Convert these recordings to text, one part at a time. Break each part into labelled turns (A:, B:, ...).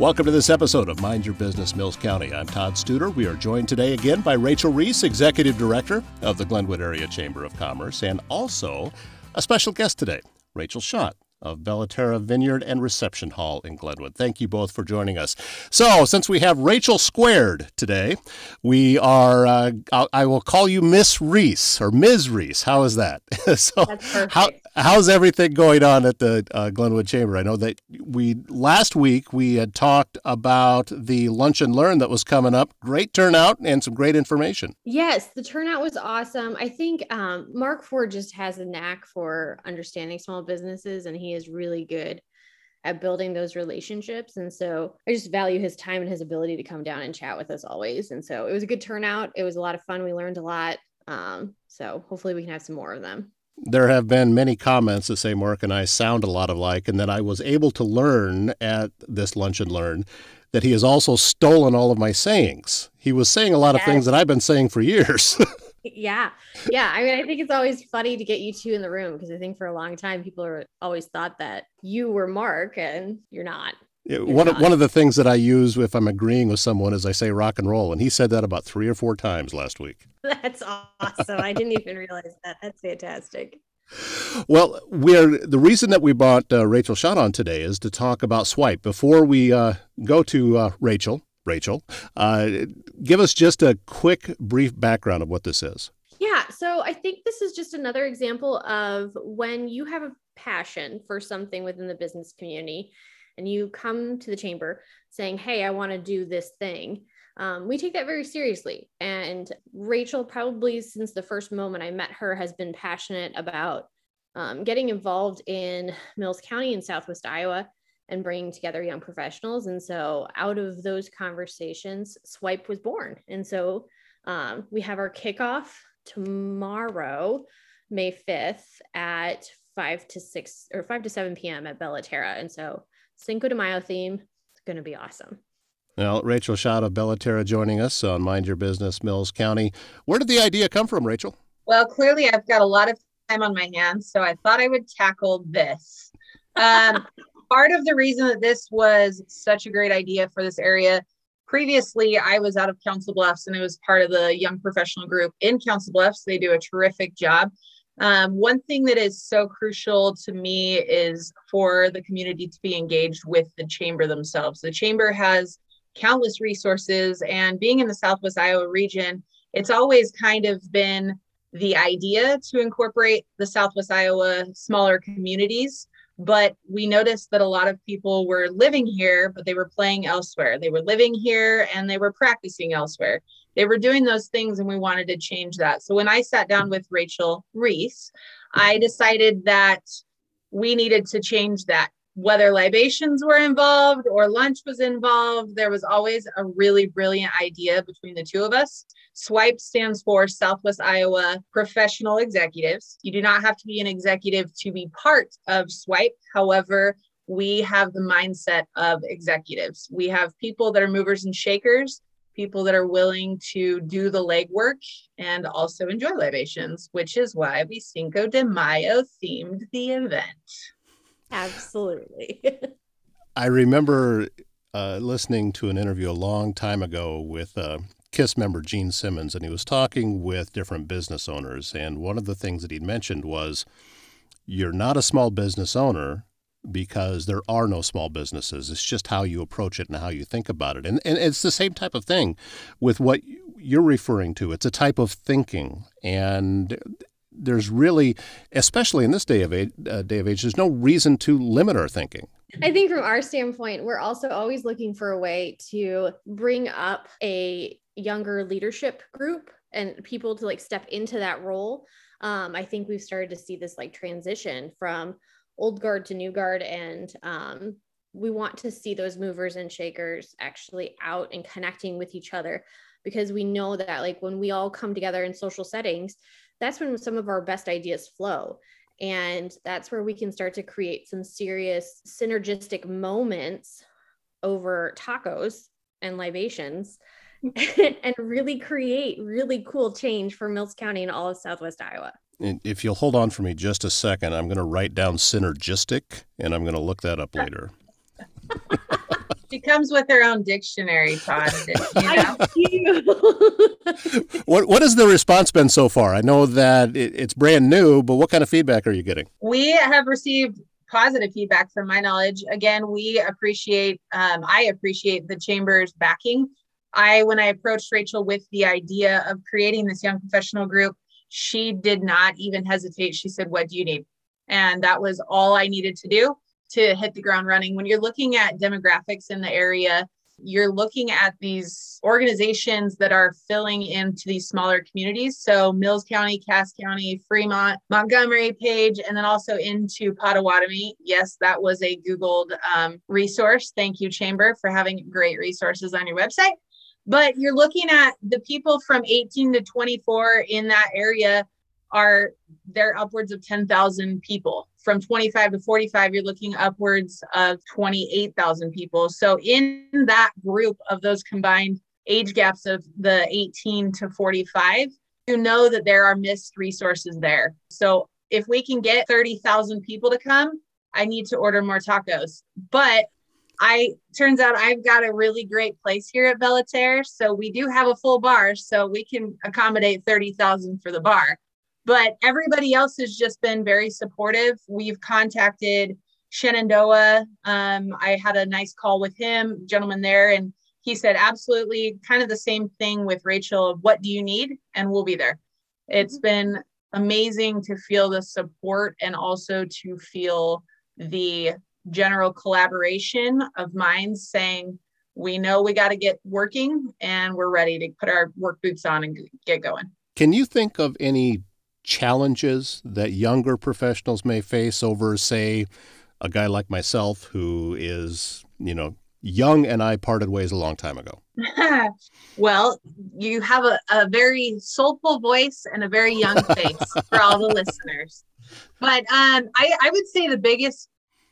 A: Welcome to this episode of Mind Your Business Mills County. I'm Todd Studer. We are joined today again by Rachel Reis, Executive Director of the Glenwood Area Chamber of Commerce, and also a special guest today, Rachel Schott, of Bellaterra Vineyard and Reception Hall in Glenwood. Thank you both for joining us. So, since we have Rachel squared today, we are, uh, I will call you Miss Reis or Ms. Reis. How is that?
B: so,
A: how, how's everything going on at the uh, Glenwood Chamber? I know that we, last week, we had talked about the Lunch and Learn that was coming up. Great turnout and some great information.
B: Yes, the turnout was awesome. I think um, Mark Ford just has a knack for understanding small businesses and he is really good at building those relationships. And so I just value his time and his ability to come down and chat with us always. And so it was a good turnout. It was a lot of fun. We learned a lot. Um, so hopefully we can have some more of them.
A: There have been many comments that say Mark and I sound a lot alike, and that I was able to learn at this Lunch and Learn that he has also stolen all of my sayings. He was saying a lot yes. of things that I've been saying for years.
B: yeah yeah i mean i think it's always funny to get you two in the room because i think for a long time people are always thought that you were mark and you're not
A: you're one, not. Of, one of the things that i use if i'm agreeing with someone is i say rock and roll and he said that about three or four times last week
B: that's awesome i didn't even realize that that's fantastic
A: well, we're the reason that we brought uh, Rachel Schott on today is to talk about Swipe. Before we uh, go to uh, Rachel, Rachel. Uh, give us just a quick, brief background of what this is.
B: Yeah, so I think this is just another example of when you have a passion for something within the business community and you come to the chamber saying, Hey, I want to do this thing. Um, we take that very seriously. And Rachel, probably since the first moment I met her, has been passionate about um, getting involved in Mills County in Southwest Iowa and bringing together young professionals. And so out of those conversations, Swipe was born. And so um, we have our kickoff tomorrow, May 5th at 5 to 6 or 5 to 7 p.m. at Bellaterra. And so Cinco de Mayo theme, it's going to be awesome.
A: Well, Rachel Schott of Bellaterra joining us on Mind Your Business, Mills County. Where did the idea come from, Rachel?
C: Well, clearly I've got a lot of time on my hands, so I thought I would tackle this. Um, part of the reason that this was such a great idea for this area previously i was out of council bluffs and it was part of the young professional group in council bluffs they do a terrific job um, one thing that is so crucial to me is for the community to be engaged with the chamber themselves. The chamber has countless resources and being in the southwest iowa region it's always kind of been the idea to incorporate the southwest iowa smaller communities. But we noticed that a lot of people were living here but they were playing elsewhere. They were living here and they were practicing elsewhere they were doing those things and we wanted to change that so when i sat down with rachel reis i decided that we needed to change that whether libations were involved or lunch was involved there was always a really brilliant idea between the two of us SWIPE stands for Southwest Iowa Professional Executives. You do not have to be an executive to be part of SWIPE. However, we have the mindset of executives. We have people that are movers and shakers, people that are willing to do the legwork and also enjoy libations, which is why we Cinco de Mayo themed the event.
B: Absolutely.
A: I remember uh, listening to an interview a long time ago with uh, KISS member Gene Simmons, and he was talking with different business owners. And one of the things that he'd mentioned was you're not a small business owner because there are no small businesses. It's just how you approach it and how you think about it. And, and it's the same type of thing with what you're referring to. It's a type of thinking. And there's really, especially in this day of age, uh, day of age, there's no reason to limit our thinking.
B: I think from our standpoint, we're also always looking for a way to bring up a younger leadership group and people to like step into that role. Um, I think we've started to see this like transition from old guard to new guard, and um, we want to see those movers and shakers actually out and connecting with each other because we know that like when we all come together in social settings, that's when some of our best ideas flow. And that's where we can start to create some serious synergistic moments over tacos and libations and really create really cool change for Mills County and all of Southwest Iowa.
A: And if you'll hold on for me just a second, I'm going to write down synergistic and I'm going to look that up later.
C: She comes with her own dictionary, Todd. You know?
A: what What has the response been so far? I know that it, it's brand new, but what kind of feedback are you getting?
C: We have received positive feedback from my knowledge. Again, we appreciate, um, I appreciate the chamber's backing. I, when I approached Rachel with the idea of creating this young professional group, she did not even hesitate. She said, What do you need? And that was all I needed to do to hit the ground running. When you're looking at demographics in the area, you're looking at these organizations that are filling into these smaller communities. So Mills County, Cass County, Fremont, Montgomery, Page, and then also into Pottawattamie. Yes, that was a Googled um, resource. Thank you, Chamber, for having great resources on your website. But you're looking at the people from 18 to 24 in that area are they're upwards of 10,000 people. From 25 to 45, you're looking upwards of 28,000 people. So in that group of those combined age gaps of the 18 to 45, you know that there are missed resources there. So if we can get 30,000 people to come, I need to order more tacos. But I turns out I've got a really great place here at Belle Terre. So we do have a full bar, so we can accommodate 30,000 for the bar but everybody else has just been very supportive. We've contacted Shenandoah. Um, I had a nice call with him, gentleman there, and he said absolutely kind of the same thing with Rachel. What do you need? And we'll be there. It's mm-hmm. been amazing to feel the support and also to feel the general collaboration of minds saying, we know we got to get working and we're ready to put our work boots on and get going.
A: Can you think of any challenges that younger professionals may face over, say, a guy like myself who is, you know, young and I parted ways a long time ago?
C: well, you have a, a very soulful voice and a very young face for all the listeners. But um, I, I would say the biggest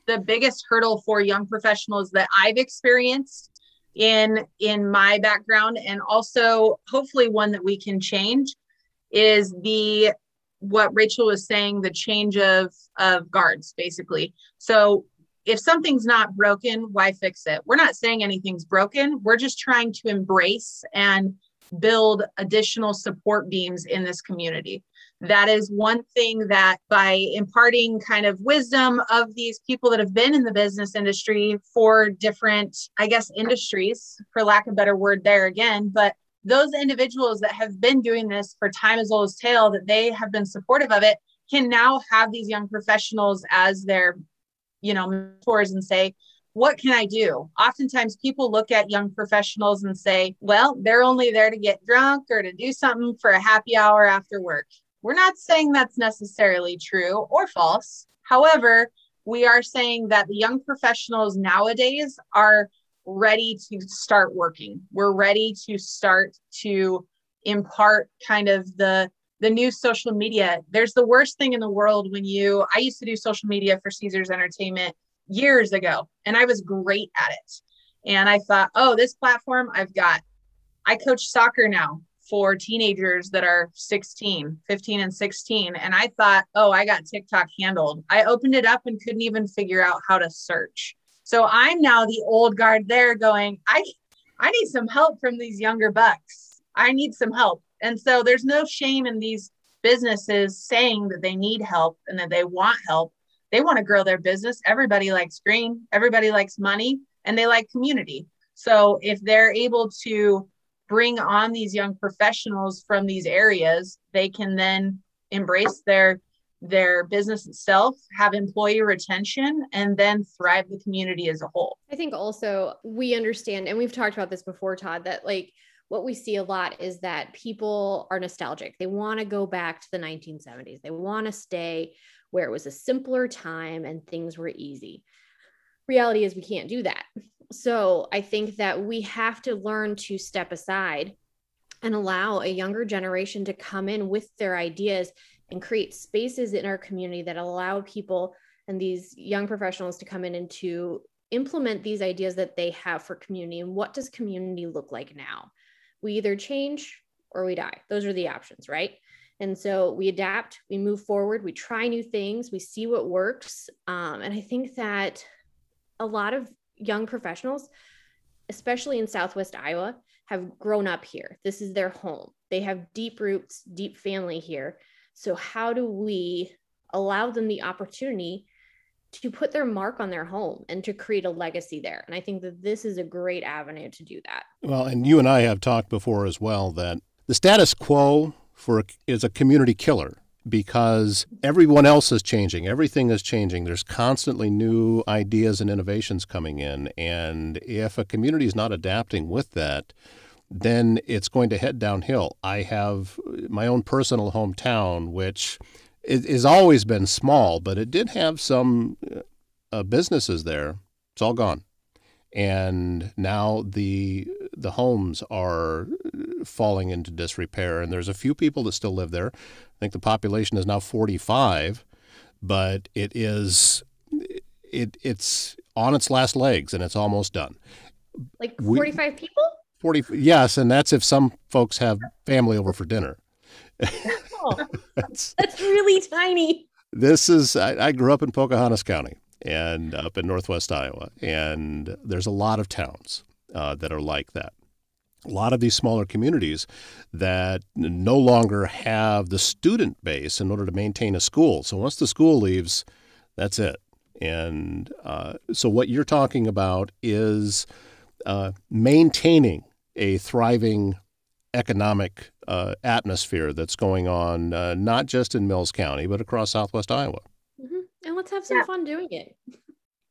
C: the biggest hurdle for young professionals that I've experienced in in my background and also hopefully one that we can change is the what Rachel was saying, the change of of guards, basically. So if something's not broken, why fix it? We're not saying anything's broken. We're just trying to embrace and build additional support beams in this community. That is one thing that by imparting kind of wisdom of these people that have been in the business industry for different, I guess, industries, for lack of better word, there again, but those individuals that have been doing this for time as old as tale that they have been supportive of it can now have these young professionals as their you know mentors and say what can i do oftentimes people look at young professionals and say well they're only there to get drunk or to do something for a happy hour after work we're not saying that's necessarily true or false however we are saying that the young professionals nowadays are ready to start working. We're ready to start to impart kind of the the new social media. There's the worst thing in the world when you I used to do social media for Caesars Entertainment years ago and I was great at it. And I thought, "Oh, this platform I've got I coach soccer now for teenagers that are 16, 15 and 16 and I thought, "Oh, I got TikTok handled." I opened it up and couldn't even figure out how to search. So I'm now the old guard there going, I I need some help from these younger bucks. I need some help. And so there's no shame in these businesses saying that they need help and that they want help. They want to grow their business. Everybody likes green, everybody likes money, and they like community. So if they're able to bring on these young professionals from these areas, they can then embrace their their business itself, have employee retention, and then thrive the community as a whole.
B: I think also we understand, and we've talked about this before, Todd, that like what we see a lot is that people are nostalgic. They want to go back to the 1970s, they want to stay where it was a simpler time and things were easy. Reality is, we can't do that. So I think that we have to learn to step aside and allow a younger generation to come in with their ideas and create spaces in our community that allow people and these young professionals to come in and to implement these ideas that they have for community and what does community look like now we either change or we die those are the options right and so we adapt we move forward we try new things we see what works um, and i think that a lot of young professionals especially in Southwest Iowa, have grown up here. This is their home. They have deep roots, deep family here. So, how do we allow them the opportunity to put their mark on their home and to create a legacy there? And I think that this is a great avenue to do that.
A: Well, and you and I have talked before as well that the status quo for a, is a community killer because everyone else is changing. Everything is changing. There's constantly new ideas and innovations coming in. And if a community is not adapting with that, then it's going to head downhill. I have my own personal hometown, which has always been small, but it did have some uh, businesses there. It's all gone. And now the the homes are falling into disrepair, and there's a few people that still live there. I think the population is now 45, but it is it it's on its last legs and it's almost done.
B: Like 45 we, people?
A: 40 Yes, and that's if some folks have family over for dinner.
B: Oh, that's, that's really tiny.
A: This is I, I grew up in Pocahontas County and up in northwest Iowa, and there's a lot of towns uh, that are like that a lot of these smaller communities that no longer have the student base in order to maintain a school. So once the school leaves, that's it. And uh, so what you're talking about is uh, maintaining a thriving economic uh, atmosphere that's going on uh, not just in Mills County but across Southwest Iowa.
B: Mm-hmm. And let's have some yeah. fun doing it.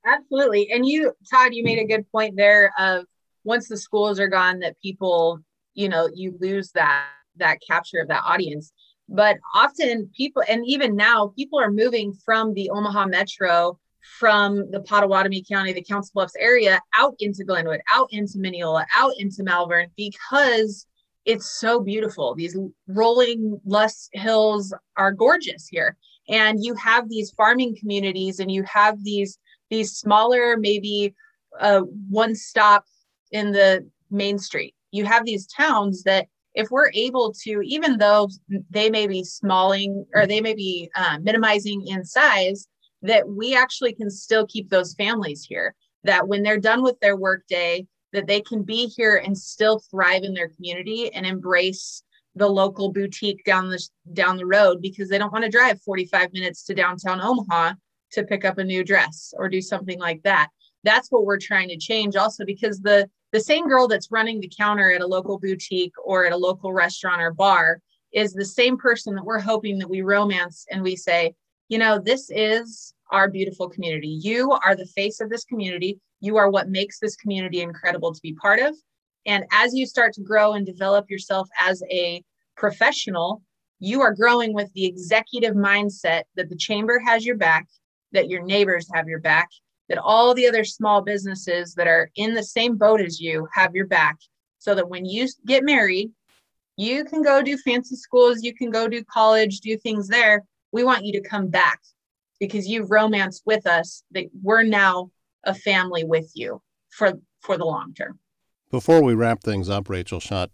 C: Absolutely. And you, Todd, you made a good point there of once the schools are gone that people you know you lose that that capture of that audience but often people and even now people are moving from the omaha metro from the Pottawattamie County, the Council Bluffs area, out into Glenwood, out into Mineola, out into Malvern, because it's so beautiful. These rolling lush hills are gorgeous here, and you have these farming communities, and you have these these smaller, maybe uh, one stop in the main street. You have these towns that if we're able to, even though they may be smalling or they may be uh, minimizing in size, that we actually can still keep those families here. That when they're done with their workday, that they can be here and still thrive in their community and embrace the local boutique down the down the road because they don't want to drive 45 minutes to downtown Omaha to pick up a new dress or do something like that. That's what we're trying to change also because the the same girl that's running the counter at a local boutique or at a local restaurant or bar is the same person that we're hoping that we romance and we say, you know, this is our beautiful community. You are the face of this community. You are what makes this community incredible to be part of. And as you start to grow and develop yourself as a professional, you are growing with the executive mindset that the chamber has your back, that your neighbors have your back, that all the other small businesses that are in the same boat as you have your back so that when you get married, you can go do fancy schools, you can go do college, do things there. We want you to come back because you've romanced with us that we're now a family with you for for the long term.
A: Before we wrap things up, Rachel Schott,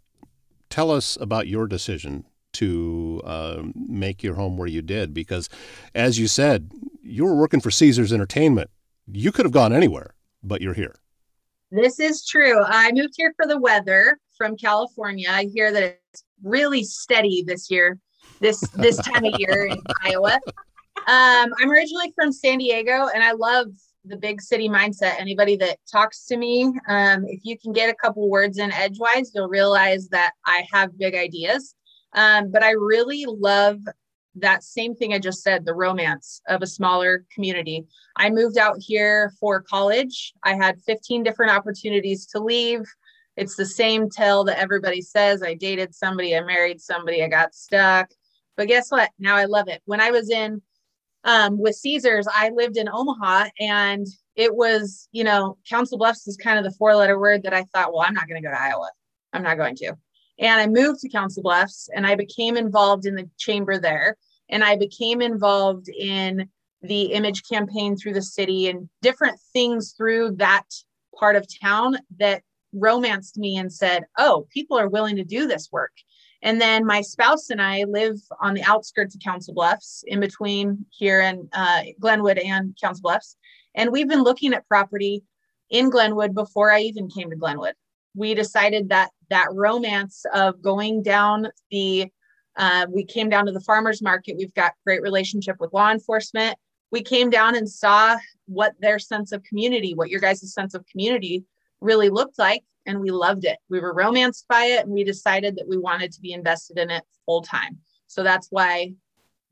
A: tell us about your decision to uh, make your home where you did, because as you said, you were working for Caesars Entertainment you could have gone anywhere, but you're here.
C: This is true. I moved here for the weather from California. I hear that it's really steady this year, this this time of year in Iowa. Um, I'm originally from San Diego, and I love the big city mindset. Anybody that talks to me, um, if you can get a couple words in edgewise, you'll realize that I have big ideas. Um, but I really love that same thing I just said, the romance of a smaller community. I moved out here for college. I had 15 different opportunities to leave. It's the same tale that everybody says. I dated somebody, I married somebody, I got stuck. But guess what? Now I love it. When I was in um, with Caesars, I lived in Omaha and it was, you know, Council Bluffs is kind of the four letter word that I thought, well, I'm not going to go to Iowa. I'm not going to. And I moved to Council Bluffs and I became involved in the chamber there. And I became involved in the image campaign through the city and different things through that part of town that romanced me and said, oh, people are willing to do this work. And then my spouse and I live on the outskirts of Council Bluffs, in between here and uh, Glenwood and Council Bluffs. And we've been looking at property in Glenwood before I even came to Glenwood. We decided that that romance of going down the, uh, we came down to the farmers market. We've got great relationship with law enforcement. We came down and saw what their sense of community, what your guys' sense of community really looked like, and we loved it. We were romanced by it, and we decided that we wanted to be invested in it full time. So that's why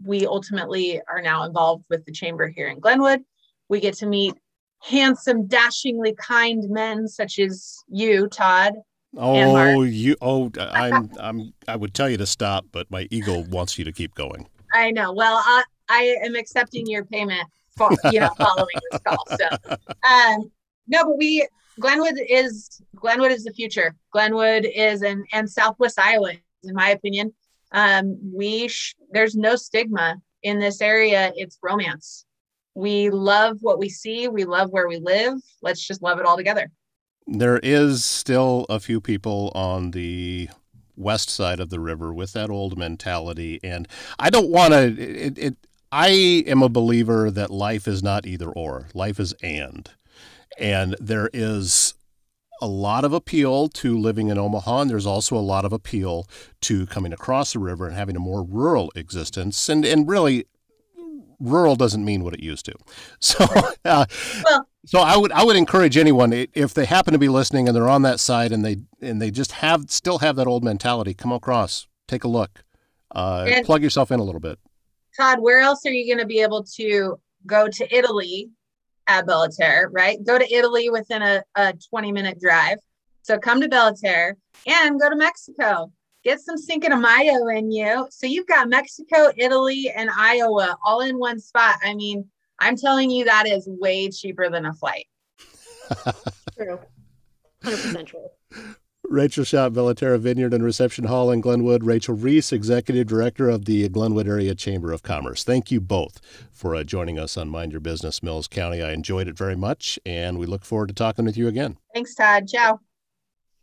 C: we ultimately are now involved with the chamber here in Glenwood. We get to meet handsome, dashingly kind men such as you, Todd.
A: Oh, you! Oh, I'm. I'm. I would tell you to stop, but my ego wants you to keep going.
C: I know. Well, I, I am accepting your payment for you know following this call. So, um, no, but we Glenwood is Glenwood is the future. Glenwood is and and Southwest Iowa, in my opinion. Um, we sh- there's no stigma in this area. It's romance we love what we see. We love where we live. Let's just love it all together.
A: There is still a few people on the west side of the river with that old mentality and i don't want to it, it i am a believer that life is not either or. Life is and. And there is a lot of appeal to living in Omaha, and there's also a lot of appeal to coming across the river and having a more rural existence. And, and really, rural doesn't mean what it used to. So, uh, well, so I would I would encourage anyone if they happen to be listening and they're on that side and they and they just have still have that old mentality, come across, take a look, uh, plug yourself in a little bit.
C: Todd, where else are you going to be able to go to Italy at Belleterre? Right, go to Italy within a, a twenty minute drive. So come to Belleterre and go to Mexico get some Cinco de Mayo in you. So you've got Mexico, Italy, and Iowa all in one spot. I mean, I'm telling you, that is way cheaper than a flight.
B: true. 100% true.
A: Rachel Schott, Belleterre Vineyard and Reception Hall in Glenwood. Rachel Reis, Executive Director of the Glenwood Area Chamber of Commerce. Thank you both for uh, joining us on Mind Your Business, Mills County. I enjoyed it very much, and we look forward to talking with you again.
C: Thanks, Todd. Ciao.